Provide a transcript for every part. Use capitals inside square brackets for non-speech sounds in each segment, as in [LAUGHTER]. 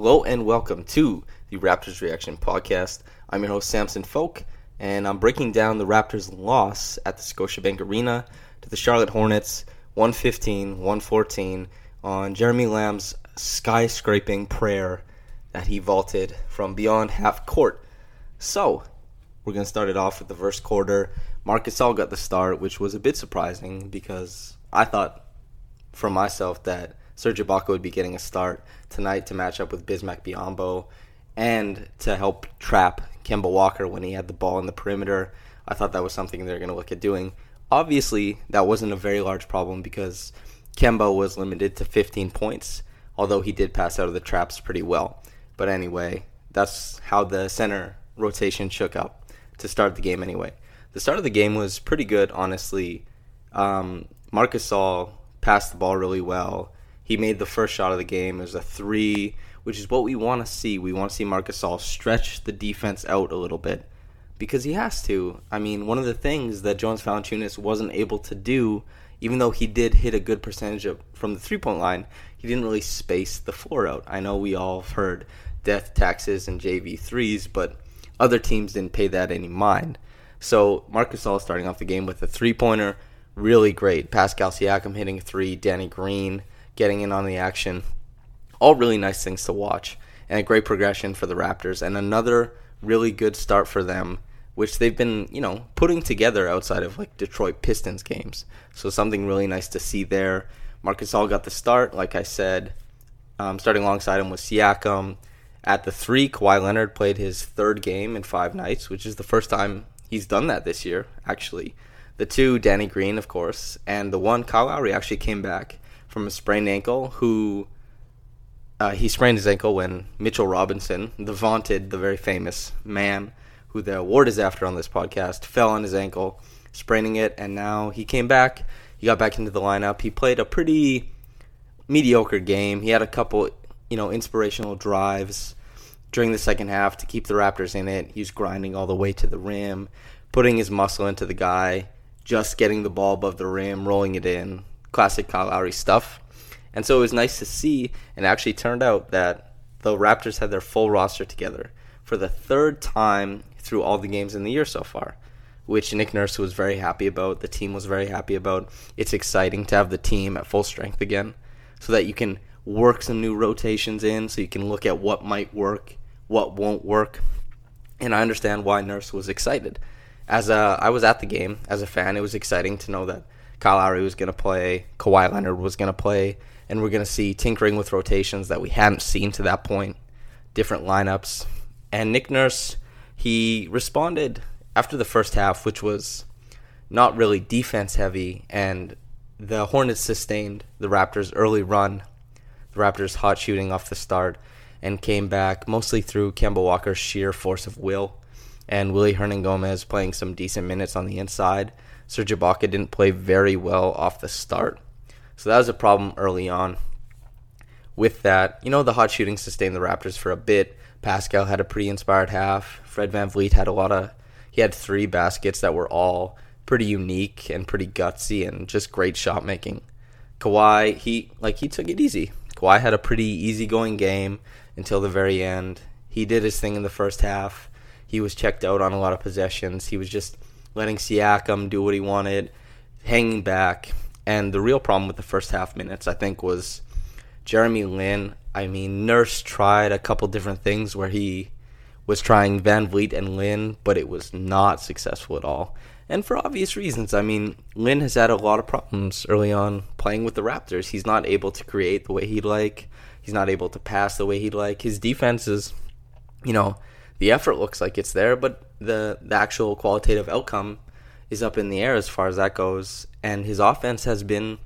Hello and welcome to the Raptors Reaction Podcast. I'm your host, Samson Folk, and I'm breaking down the Raptors' loss at the Scotiabank Arena to the Charlotte Hornets 115 114 on Jeremy Lamb's skyscraping prayer that he vaulted from beyond half court. So, we're going to start it off with the first quarter. Marc Gasol got the start, which was a bit surprising because I thought for myself that Serge Ibaka would be getting a start tonight to match up with Bismack Biyombo and to help trap Kemba Walker when he had the ball in the perimeter. I thought that was something they're going to look at doing. Obviously, that wasn't a very large problem because Kemba was limited to 15 points, although he did pass out of the traps pretty well. But anyway, that's how the center rotation shook up to start the game anyway. The start of the game was pretty good, honestly. Um, Marc Gasol passed the ball really well. He made the first shot of the game. Was a three, which is what we want to see. We want to see Marc Gasol stretch the defense out a little bit because he has to. I mean, one of the things that Jonas Valanciunas wasn't able to do, even though he did hit a good percentage of, from the three point line, he didn't really space the floor out. I know we all have heard death taxes and JV threes, but other teams didn't pay that any mind. So Marc Gasol starting off the game with a three pointer, really great. Pascal Siakam hitting a three, Danny Green getting in on the action. All really nice things to watch, and a great progression for the Raptors, and another really good start for them, which they've been, you know, putting together outside of like Detroit Pistons games. So something really nice to see there. Marc Gasol got the start, like I said. Um, starting alongside him was Siakam. At the three, Kawhi Leonard played his third game in five nights, which is the first time he's done that this year, actually. The two, Danny Green, of course, and the one, Kyle Lowry, actually came back from a sprained ankle. Who uh, he sprained his ankle when Mitchell Robinson, the vaunted, the very famous man who the award is after on this podcast, fell on his ankle, spraining it, and now he came back. He got back into the lineup. He played a pretty mediocre game. He had a couple, you know, inspirational drives during the second half to keep the Raptors in it. He was grinding all the way to the rim, putting his muscle into the guy, just getting the ball above the rim, rolling it in, classic Kyle Lowry stuff. And so it was nice to see, and actually turned out that the Raptors had their full roster together for the third time through all the games in the year so far, which Nick Nurse was very happy about. The team was very happy about. It's exciting to have the team at full strength again so that you can work some new rotations in, so you can look at what might work, what won't work. And I understand why Nurse was excited. As a, I was at the game as a fan, it was exciting to know that Kyle Lowry was going to play, Kawhi Leonard was going to play, and we're going to see tinkering with rotations that we hadn't seen to that point, different lineups. And Nick Nurse, he responded after the first half, which was not really defense heavy, and the Hornets sustained the Raptors' early run, the Raptors' hot shooting off the start, and came back mostly through Kemba Walker's sheer force of will and Willy Hernangomez playing some decent minutes on the inside. Serge Ibaka didn't play very well off the start. So that was a problem early on. with that, you know, the hot shooting sustained the Raptors for a bit. Pascal had a pretty inspired half. Fred VanVleet had a lot of, he had three baskets that were all pretty unique and pretty gutsy and just great shot making. Kawhi, he, like, he took it easy. Kawhi had a pretty easygoing game until the very end. He did his thing in the first half. He was checked out on a lot of possessions. He was just letting Siakam do what he wanted, hanging back. And the real problem with the first half minutes, I think, was Jeremy Lin. I mean, Nurse tried a couple different things where he was trying VanVleet and Lin, but it was not successful at all. And for obvious reasons. I mean, Lin has had a lot of problems early on playing with the Raptors. He's not able to create the way he'd like. He's not able to pass the way he'd like. His defense is, you know, the effort looks like it's there, but the the actual qualitative outcome is up in the air as far as that goes. And his offense has been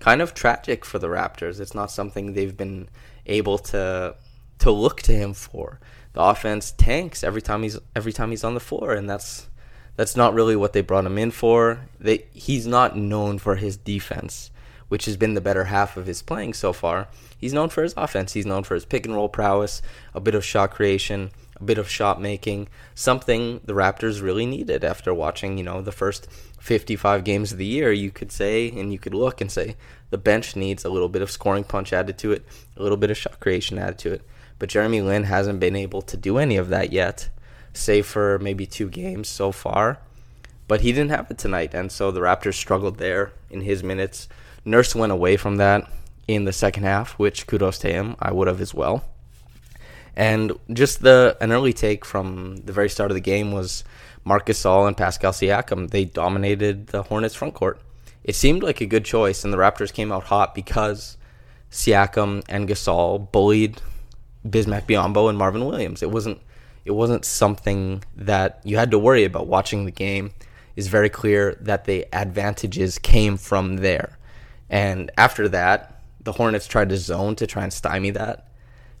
kind of tragic for the Raptors. It's not something they've been able to to look to him for. The offense tanks every time he's every time he's on the floor, and that's that's not really what they brought him in for. They he's not known for his defense, which has been the better half of his playing so far. He's known for his offense. He's known for his pick and roll prowess, a bit of shot creation, bit of shot making, something the Raptors really needed after watching, you know, the first 55 games of the year. You could say, and you could look and say, the bench needs a little bit of scoring punch added to it, a little bit of shot creation added to it. But Jeremy Lin hasn't been able to do any of that yet, save for maybe two games so far. But he didn't have it tonight, and so the Raptors struggled there in his minutes. Nurse went away from that in the second half, which kudos to him. I would have as well. And just the an early take from the very start of the game was Marcus Gasol and Pascal Siakam. They dominated the Hornets front court. It seemed like a good choice, and the Raptors came out hot because Siakam and Gasol bullied Bismack Biyombo and Marvin Williams. It wasn't it wasn't something that you had to worry about watching the game. It's very clear that the advantages came from there. And after that, the Hornets tried to zone to try and stymie that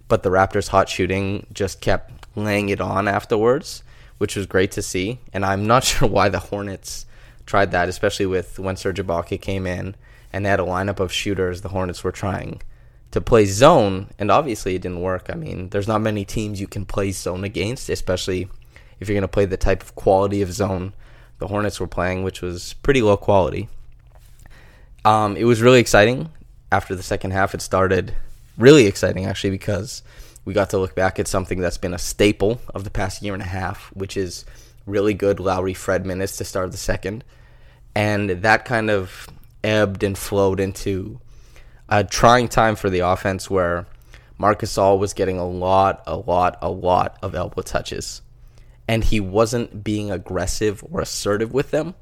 but the Raptors' hot shooting just kept laying it on afterwards, which was great to see. And I'm not [LAUGHS] sure why the Hornets tried that, especially with when Serge Ibaka came in and they had a lineup of shooters. The Hornets were trying to play zone, and obviously it didn't work. I mean, there's not many teams you can play zone against, especially if you're going to play the type of quality of zone the Hornets were playing, which was pretty low quality. Um, it was really exciting. After the second half, it started really exciting actually because we got to look back at something that's been a staple of the past year and a half, which is really good Lowry Fred minutes to start the second. And that kind of ebbed and flowed into a trying time for the offense where Marc Gasol was getting a lot, a lot, a lot of elbow touches. And he wasn't being aggressive or assertive with them.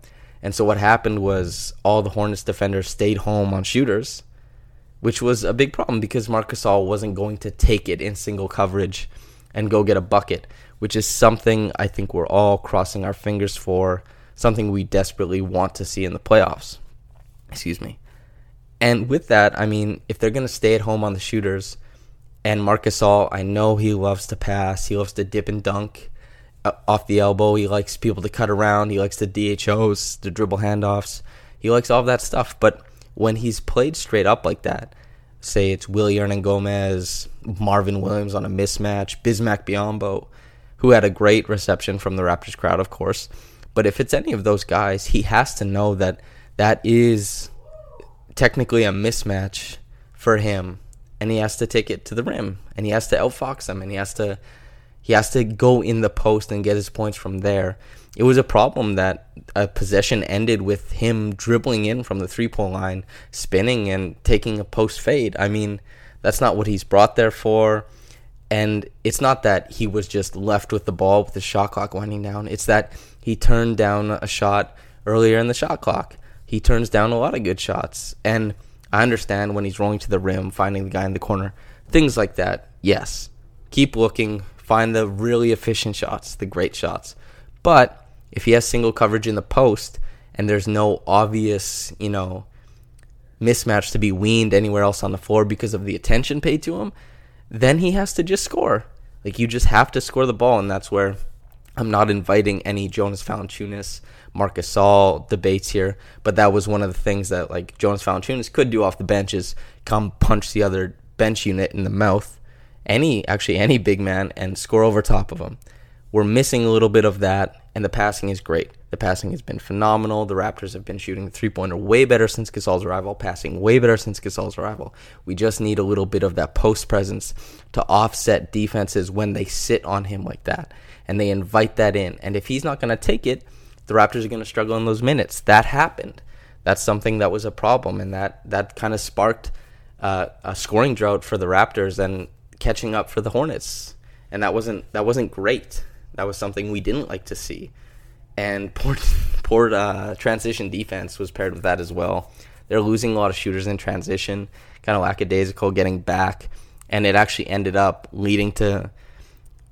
And so what happened was all the Hornets defenders stayed home on shooters which was a big problem because Marc Gasol wasn't going to take it in single coverage and go get a bucket, which is something I think we're all crossing our fingers for, something we desperately want to see in the playoffs. Excuse me. And with that, I mean, if they're going to stay at home on the shooters, and Marc Gasol, I know he loves to pass, he loves to dip and dunk uh, off the elbow, he likes people to cut around, he likes the DHOs, the dribble handoffs, he likes all of that stuff, but when he's played straight up like that, say it's Willy Hernangomez, Marvin Williams on a mismatch, Bismack Biyombo, who had a great reception from the Raptors crowd, of course. But if it's any of those guys, he has to know that that is technically a mismatch for him, and he has to take it to the rim, and he has to outfox them, and he has to he has to go in the post and get his points from there it was a problem that a possession ended with him dribbling in from the three point line, spinning and taking a post fade. I mean, that's not what he's brought there for. And it's not that he was just left with the ball with the shot clock winding down. It's that he turned down a shot earlier in the shot clock. He turns down a lot of good shots. And I understand when he's rolling to the rim, finding the guy in the corner, things like that. Yes. Keep looking, find the really efficient shots, the great shots. But if he has single coverage in the post and there's no obvious, you know, mismatch to be weaned anywhere else on the floor because of the attention paid to him, then he has to just score. Like you just have to score the ball, and that's where I'm not inviting any Jonas Valanciunas, Marcus Gasol debates here, but that was one of the things that like Jonas Valanciunas could do off the bench is come punch the other bench unit in the mouth, any actually any big man, and score over top of him. We're missing a little bit of that, and the passing is great. The passing has been phenomenal. The Raptors have been shooting the three pointer way better since Gasol's arrival, passing way better since Gasol's arrival. We just need a little bit of that post presence to offset defenses when they sit on him like that and they invite that in. And if he's not going to take it, the Raptors are going to struggle in those minutes. That happened. That's something that was a problem, and that that kind of sparked uh, a scoring drought for the Raptors and catching up for the Hornets. And that wasn't that wasn't great. That was something we didn't like to see. And poor, [LAUGHS] poor uh, transition defense was paired with that as well. They're losing a lot of shooters in transition, kind of lackadaisical getting back. And it actually ended up leading to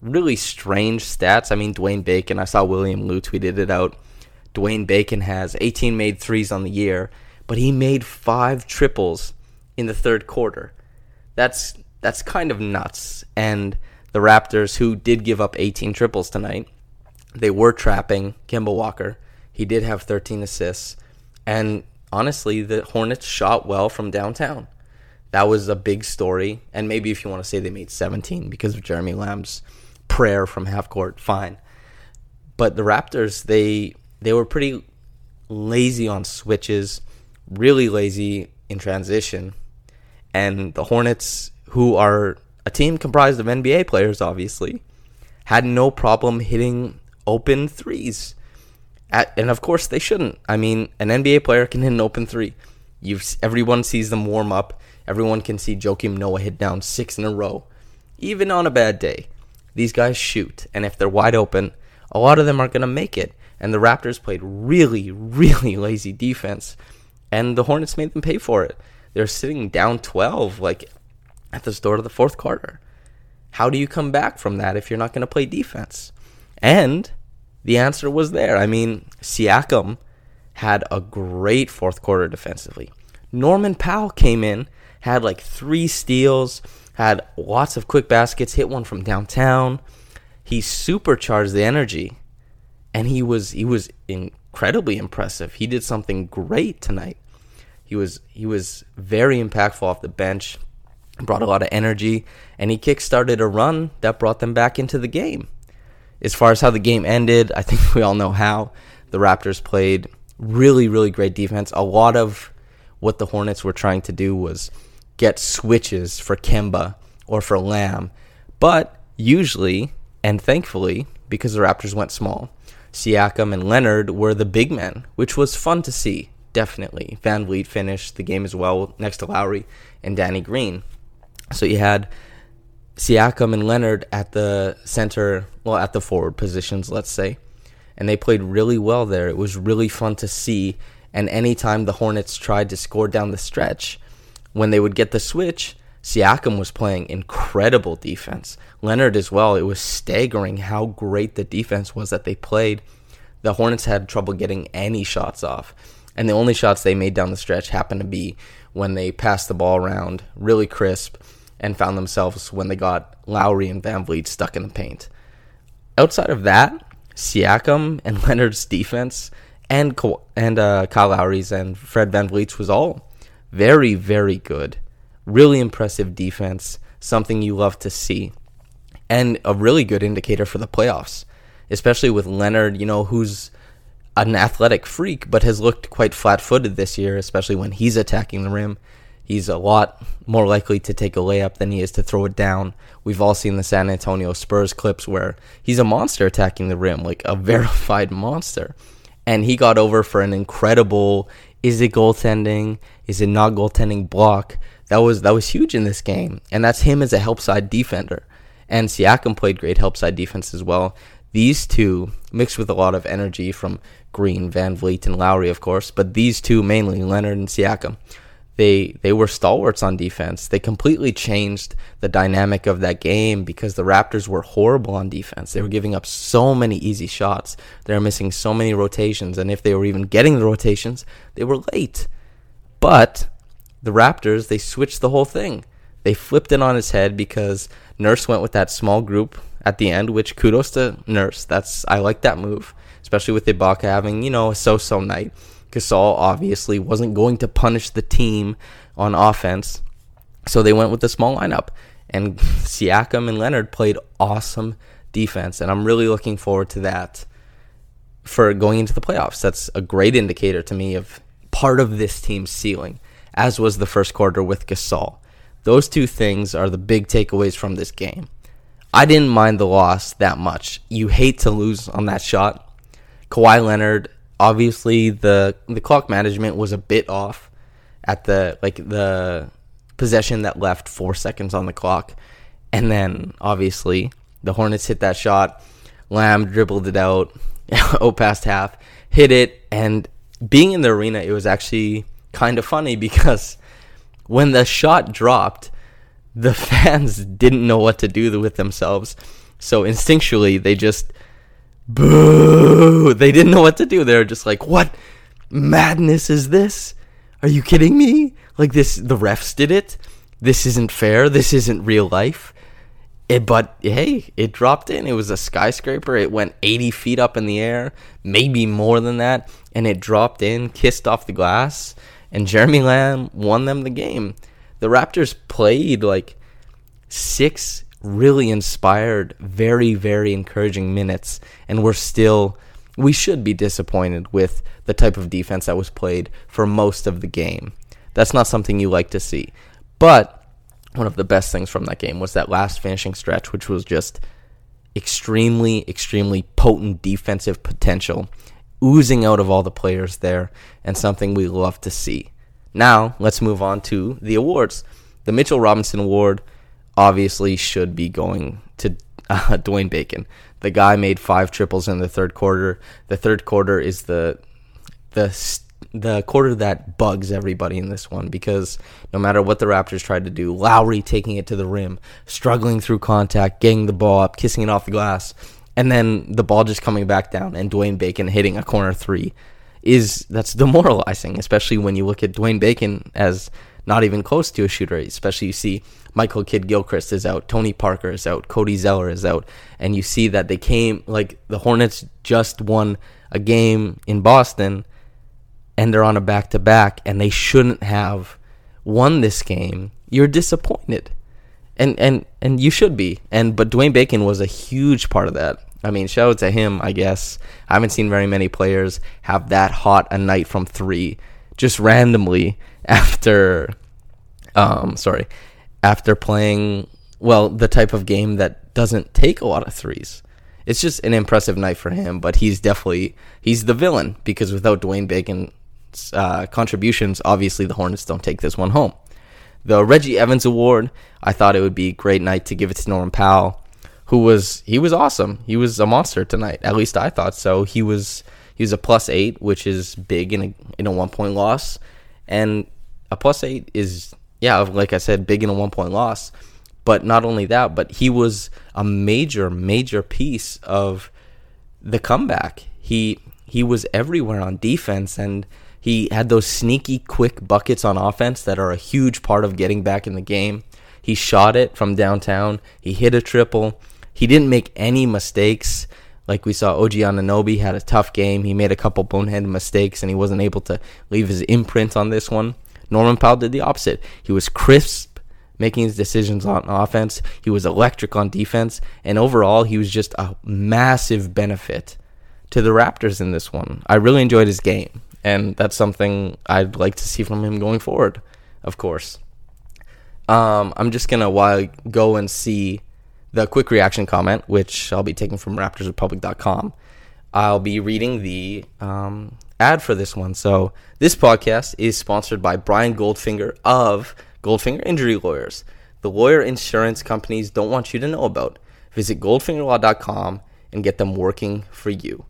really strange stats. I mean, Dwayne Bacon, I saw William Lou tweeted it out. Dwayne Bacon has 18 made threes on the year, but he made five triples in the third quarter. That's that's kind of nuts. And the Raptors, who did give up 18 triples tonight, they were trapping Kemba Walker. He did have 13 assists. And honestly, the Hornets shot well from downtown. That was a big story. And maybe if you want to say they made 17 because of Jeremy Lamb's prayer from half court, fine. But the Raptors, they they were pretty lazy on switches, really lazy in transition. And the Hornets, who are a team comprised of NBA players, obviously, had no problem hitting open threes. At, and of course, they shouldn't. I mean, an NBA player can hit an open three. You've everyone sees them warm up. Everyone can see Joakim Noah hit down six in a row, even on a bad day. These guys shoot, and if they're wide open, a lot of them are going to make it. And the Raptors played really, [LAUGHS] really lazy defense, and the Hornets made them pay for it. They're sitting down 12, like at the start of the fourth quarter. How do you come back from that if you're not going to play defense? And the answer was there. I mean, Siakam had a great fourth quarter defensively. Norman Powell came in, had like three steals, had lots of quick baskets, hit one from downtown. He supercharged the energy, and he was he was incredibly impressive. He did something great tonight. He was he was very impactful off the bench brought a lot of energy, and he kickstarted a run that brought them back into the game. As far as how the game ended, I think [LAUGHS] we all know how. The Raptors played really, really great defense. A lot of what the Hornets were trying to do was get switches for Kemba or for Lamb. But usually, and thankfully, because the Raptors went small, Siakam and Leonard were the big men, which was fun to see, definitely. Van VanVleet finished the game as well next to Lowry and Danny Green. So you had Siakam and Leonard at the center, well, at the forward positions, let's say. And they played really well there. It was really fun to see. And anytime the Hornets tried to score down the stretch, when they would get the switch, Siakam was playing incredible defense. Leonard as well. It was staggering how great the defense was that they played. The Hornets had trouble getting any shots off. And the only shots they made down the stretch happened to be when they passed the ball around really crisp and found themselves when they got Lowry and VanVleet stuck in the paint. Outside of that, Siakam and [LAUGHS] Leonard's defense and and uh, Kyle Lowry's and Fred VanVleet's was all very very good. Really impressive defense, something you love to see, and a really good indicator for the playoffs, especially with Leonard. You know who's an athletic freak, but has looked quite flat-footed this year, especially when he's attacking the rim. He's a lot more likely to take a layup than he is to throw it down. We've all seen the San Antonio Spurs clips where he's a monster attacking the rim, like a [LAUGHS] verified monster. And he got over for an incredible is it goaltending? Is it not goaltending block? That was that was huge in this game. And that's him as a help side defender. And Siakam played great help side defense as well. These two, mixed with a lot of energy from Green, VanVleet, and Lowry, of course, but these two mainly, Leonard and Siakam, they they were stalwarts on defense. They completely changed the dynamic of that game because the Raptors were horrible on defense. They were giving up so many easy shots. They were missing so many rotations, and if they were even getting the rotations, they were late. But the Raptors, they switched the whole thing. They flipped it on its head because Nurse went with that small group at the end, which kudos to Nurse. That's I like that move, especially with Ibaka having, you know, a so-so night. Gasol obviously wasn't going to punish the team on offense. So they went with the small lineup, and [LAUGHS] Siakam and Leonard played awesome defense, and I'm really looking forward to that for going into the playoffs. That's a great indicator to me of part of this team's ceiling, as was the first quarter with Gasol. Those two things are the big takeaways from this game. I didn't mind the loss that much. You hate to lose on that shot. Kawhi Leonard, obviously the the clock management was a bit off at the like the possession that left 4 seconds on the clock. And then obviously the Hornets hit that shot. Lamb dribbled it out, [LAUGHS] oh past half, hit it and being in the arena it was actually kind of funny [LAUGHS] because when the shot dropped, the [LAUGHS] fans didn't know what to do with themselves. So instinctually, they just boo. They didn't know what to do. They were just like, "What madness is this? Are you kidding me? Like this the refs did it. This isn't fair. This isn't real life." It, but hey, it dropped in. It was a skyscraper. It went 80 feet up in the air, maybe more than that, and it dropped in, kissed off the glass, and Jeremy Lamb won them the game. The Raptors played like six really inspired, very, very encouraging minutes, and we're still, we should be disappointed with the type of defense that was played for most of the game. That's not something you like to see. But one of the best things from that game was that last finishing stretch, which was just extremely, extremely potent defensive potential oozing out of all the players there, and something we love to see. Now, let's move on to the awards. The Mitchell Robinson Award obviously should be going to [LAUGHS] uh, Dwayne Bacon. The guy made five triples in the third quarter. The third quarter is the the the quarter that bugs everybody in this one because no matter what the Raptors tried to do, Lowry taking it to the rim, struggling through contact, getting the ball up, kissing it off the glass, and then the ball just coming back down and Dwayne Bacon hitting a corner three is that's demoralizing, especially when you look at Dwayne Bacon as not even close to a shooter. Especially you see Michael Kidd Gilchrist is out, Tony Parker is out, Cody Zeller is out, and you see that they came like the Hornets just won a game in Boston, and they're on a back to back, and they shouldn't have won this game. You're disappointed, and and and you should be. And but Dwayne Bacon was a huge part of that. I mean, shout out to him, I guess. I haven't seen very many players have that hot a night from three just randomly after, um, sorry, after playing, well, the type of game that doesn't take a lot of threes. It's just an impressive night for him, but he's definitely, he's the villain because without Dwayne Bacon's uh, contributions, obviously the Hornets don't take this one home. The Reggie Evans Award, I thought it would be a great night to give it to Norman Powell who was he was awesome. He was a monster tonight. At least I thought so. He was he was a plus eight, which is big in a in a one point loss, and a plus eight is yeah, like I said, big in a one point loss. But not only that, but he was a major major piece of the comeback. He he was everywhere on defense and he had those sneaky quick buckets on offense that are a huge part of getting back in the game. He shot it from downtown. He hit a triple. He didn't make any mistakes. Like we saw, OG Anunoby had a tough game. He made a couple bonehead mistakes, and he wasn't able to leave his imprint on this one. Norman Powell did the opposite. He was crisp, making his decisions on offense. He was electric on defense, and overall, he was just a massive benefit to the Raptors in this one. I really enjoyed his game, and that's something I'd like to see from him going forward. Of course, um, I'm just gonna go and see the quick reaction comment, which I'll be taking from RaptorsRepublic.com. I'll be reading the um, ad for this one. So, this podcast is sponsored by Brian Goldfinger of Goldfinger Injury Lawyers, the lawyer insurance companies don't want you to know about. Visit goldfingerlaw.com and get them working for you.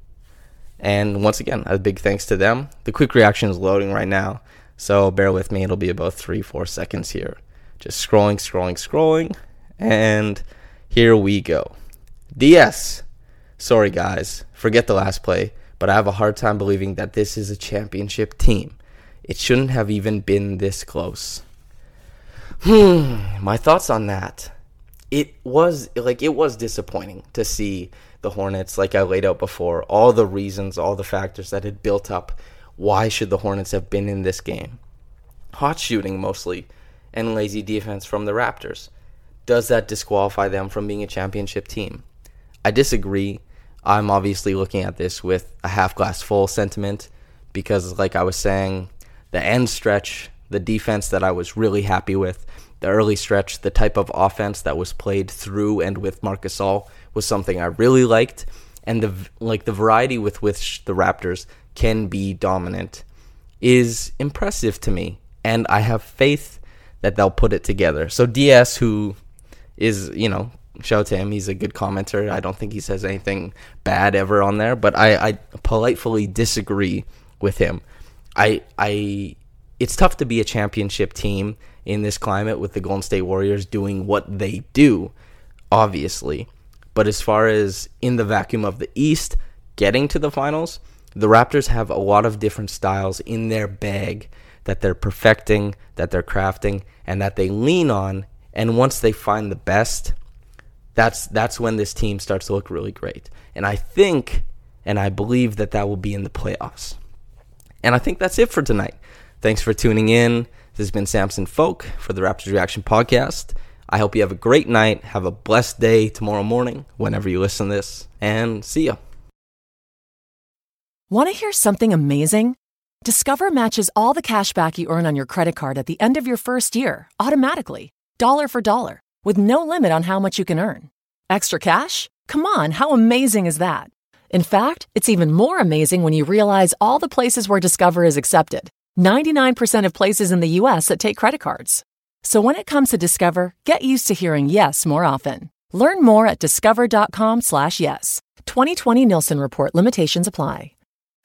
And once again, a big thanks to them. The quick reaction is loading right now, so bear with me. It'll be about three, four seconds here. Just scrolling, scrolling, scrolling. And here we go. DS. Sorry, guys. Forget the last play, but I have a hard time believing that this is a championship team. It shouldn't have even been this close. Hmm, my thoughts on that. It was like it was disappointing to see the Hornets like I laid out before, all the reasons, all the factors that had built up why should the Hornets have been in this game? Hot shooting mostly and lazy defense from the Raptors. Does that disqualify them from being a championship team? I disagree. I'm obviously looking at this with a half glass full sentiment because, like I was saying, the end stretch, the defense that I was really happy with, the early stretch, the type of offense that was played through and with Marc Gasol was something I really liked, and the like the variety with which the Raptors can be dominant is impressive to me, and I have faith that they'll put it together. So DS, who is you know shout out to him. He's a good commenter. I don't think he says anything bad ever on there, but I, I politely disagree with him. I I it's tough to be a championship team in this climate with the Golden State Warriors doing what they do, obviously. But as far as in the vacuum of the East getting to the finals, the Raptors have a lot of different styles in their bag that they're perfecting, that they're crafting, and that they lean on. And once they find the best, that's that's when this team starts to look really great. And I think and I believe that that will be in the playoffs. And I think that's it for tonight. Thanks for tuning in. This has been Samson Folk for the Raptors Reaction Podcast. I hope you have a great night. Have a blessed day tomorrow morning, whenever you listen to this, and see ya. Want to hear something amazing? Discover matches all the cash back you earn on your credit card at the end of your first year automatically, dollar for dollar with no limit on how much you can earn. Extra cash? Come on, how amazing is that? In fact, it's even more amazing when you realize all the places where Discover is accepted 99% of places in the US that take credit cards. So when it comes to Discover, get used to hearing yes more often. Learn more at discover.com/slash yes. 2020 Nielsen Report limitations apply.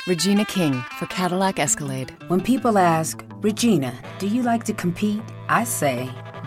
Regina King for Cadillac Escalade. When people ask, Regina, do you like to compete? I say,